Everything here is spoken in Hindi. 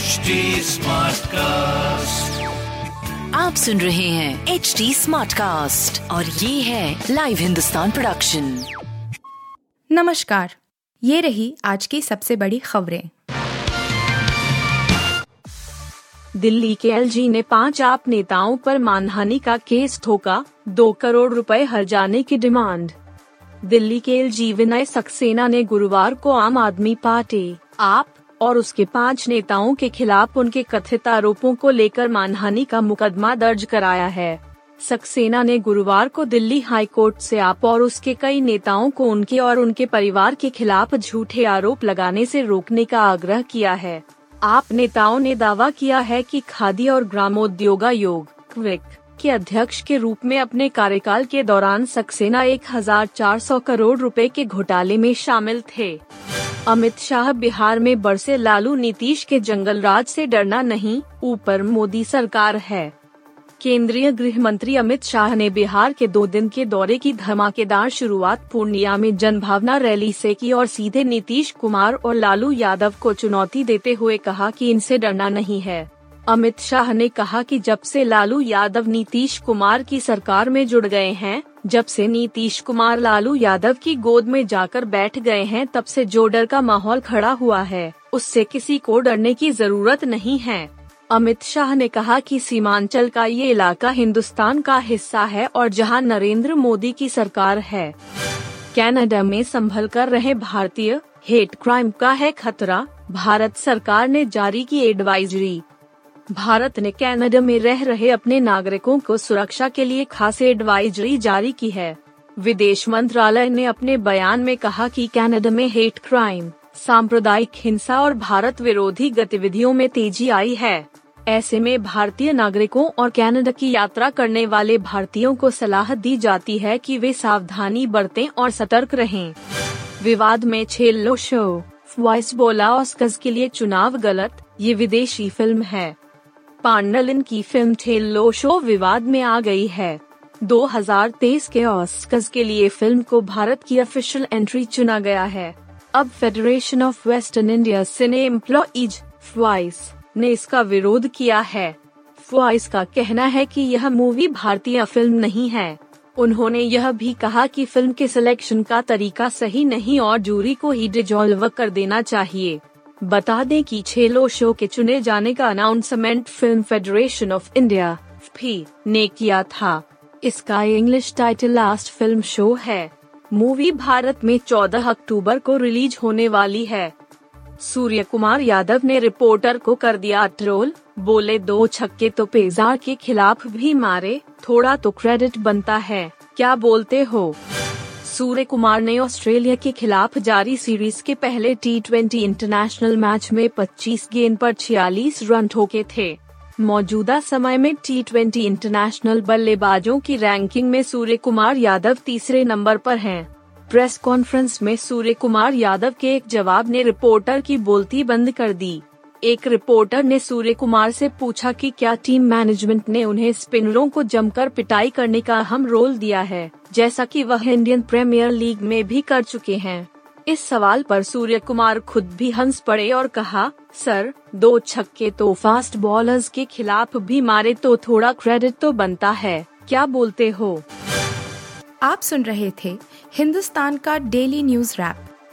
HD कास्ट आप सुन रहे हैं एच डी स्मार्ट कास्ट और ये है लाइव हिंदुस्तान प्रोडक्शन नमस्कार। ये रही आज की सबसे बड़ी खबरें। दिल्ली के एलजी ने पाँच आप नेताओं पर मानहानि का केस ठोका दो करोड़ रुपए हर जाने की डिमांड। दिल्ली के एलजी विनय सक्सेना ने गुरुवार को आम आदमी पार्टी आप और उसके पाँच नेताओं के खिलाफ उनके कथित आरोपों को लेकर मानहानि का मुकदमा दर्ज कराया है। सक्सेना ने गुरुवार को दिल्ली हाई कोर्ट से आप और उसके कई नेताओं को उनके और उनके परिवार के खिलाफ झूठे आरोप लगाने से रोकने का आग्रह किया है। आप नेताओं ने दावा किया है कि खादी और ग्रामोद्योगायोग क्विक के अध्यक्ष के रूप में अपने कार्यकाल के दौरान सक्सेना 1400 करोड़ रुपए के घोटाले में शामिल थे। अमित शाह बिहार में बरसे लालू नीतीश के जंगल राज से डरना नहीं, ऊपर मोदी सरकार है। केंद्रीय गृह मंत्री अमित शाह ने बिहार के दो दिन के दौरे की धमाकेदार शुरुआत पूर्णिया में जनभावना रैली से की और सीधे नीतीश कुमार और लालू यादव को चुनौती देते हुए कहा कि इनसे डरना नहीं है। अमित शाह ने कहा कि जब से लालू यादव नीतीश कुमार की सरकार में जुड़ गए हैं, जब से नीतीश कुमार लालू यादव की गोद में जाकर बैठ गए हैं, तब से जो डर का माहौल खड़ा हुआ है, उससे किसी को डरने की ज़रूरत नहीं है। अमित शाह ने कहा कि सीमांचल का ये इलाका हिंदुस्तान का हिस्सा है और जहाँ नरेंद्र मोदी की सरकार है। कनाडा में संभल कर रहे भारतीय हेट क्राइम का है खतरा, भारत सरकार ने जारी की एडवाइजरी। भारत ने कनाडा में रह रहे अपने नागरिकों को सुरक्षा के लिए खास एडवाइजरी जारी की है। विदेश मंत्रालय ने अपने बयान में कहा कि कनाडा में हेट क्राइम सांप्रदायिक हिंसा और भारत विरोधी गतिविधियों में तेज़ी आई है। ऐसे में भारतीय नागरिकों और कनाडा की यात्रा करने वाले भारतीयों को सलाह दी जाती है कि वे सावधानी बरतें और सतर्क रहें। विवाद में छेल्लो शो वॉइस बोला ऑस्कर्स के लिए चुनाव गलत, ये विदेशी फ़िल्म है। पांडलिन की फ़िल्म ठेल्लो शो विवाद में आ गई है। 2023 के ऑस्कर्स के लिए फ़िल्म को भारत की ऑफिशियल एंट्री चुना गया है। अब Federation of Western India Cine Employees फ्वाइस ने इसका विरोध किया है। फ्वाइस का कहना है कि यह मूवी भारतीय फ़िल्म नहीं है। उन्होंने यह भी कहा कि फ़िल्म के सिलेक्शन का तरीका सही नहीं और जूरी को ही डिजॉल्व कर देना चाहिए। बता दें कि छेलो शो के चुने जाने का announcement Film Federation of India फ़ी ने किया था। इसका English title Last Film Show है। मूवी भारत में 14 अक्टूबर को रिलीज़ होने वाली है। सूर्य कुमार यादव ने रिपोर्टर को कर दिया ट्रोल बोले दो छक्के तो पेजार के खिलाफ भी मारे, थोड़ा तो क्रेडिट बनता है। क्या बोलते हो? सूर्य कुमार ने ऑस्ट्रेलिया के खिलाफ जारी सीरीज़ के पहले टी इंटरनेशनल मैच में 25 गेंद पर 46 रन ठोके थे मौजूदा समय में टी ट्वेंटी इंटरनेशनल बल्लेबाजों की रैंकिंग में सूर्य कुमार यादव तीसरे नंबर पर हैं। प्रेस कॉन्फ्रेंस में सूर्य कुमार यादव के एक जवाब ने रिपोर्टर की बोलती बंद कर दी एक रिपोर्टर ने सूर्य कुमार से पूछा कि क्या टीम मैनेजमेंट ने उन्हें स्पिनरों को जमकर पिटाई करने का अहम रोल दिया है, जैसा कि वह इंडियन प्रीमियर लीग में भी कर चुके हैं। इस सवाल पर सूर्य कुमार खुद भी हंस पड़े और कहा, सर, दो छक्के तो फास्ट बॉलर्स के खिलाफ भी मारे तो थोड़ा क्रेडिट तो बनता है, क्या बोलते हो? आप सुन रहे थे हिंदुस्तान का डेली न्यूज़ रैप।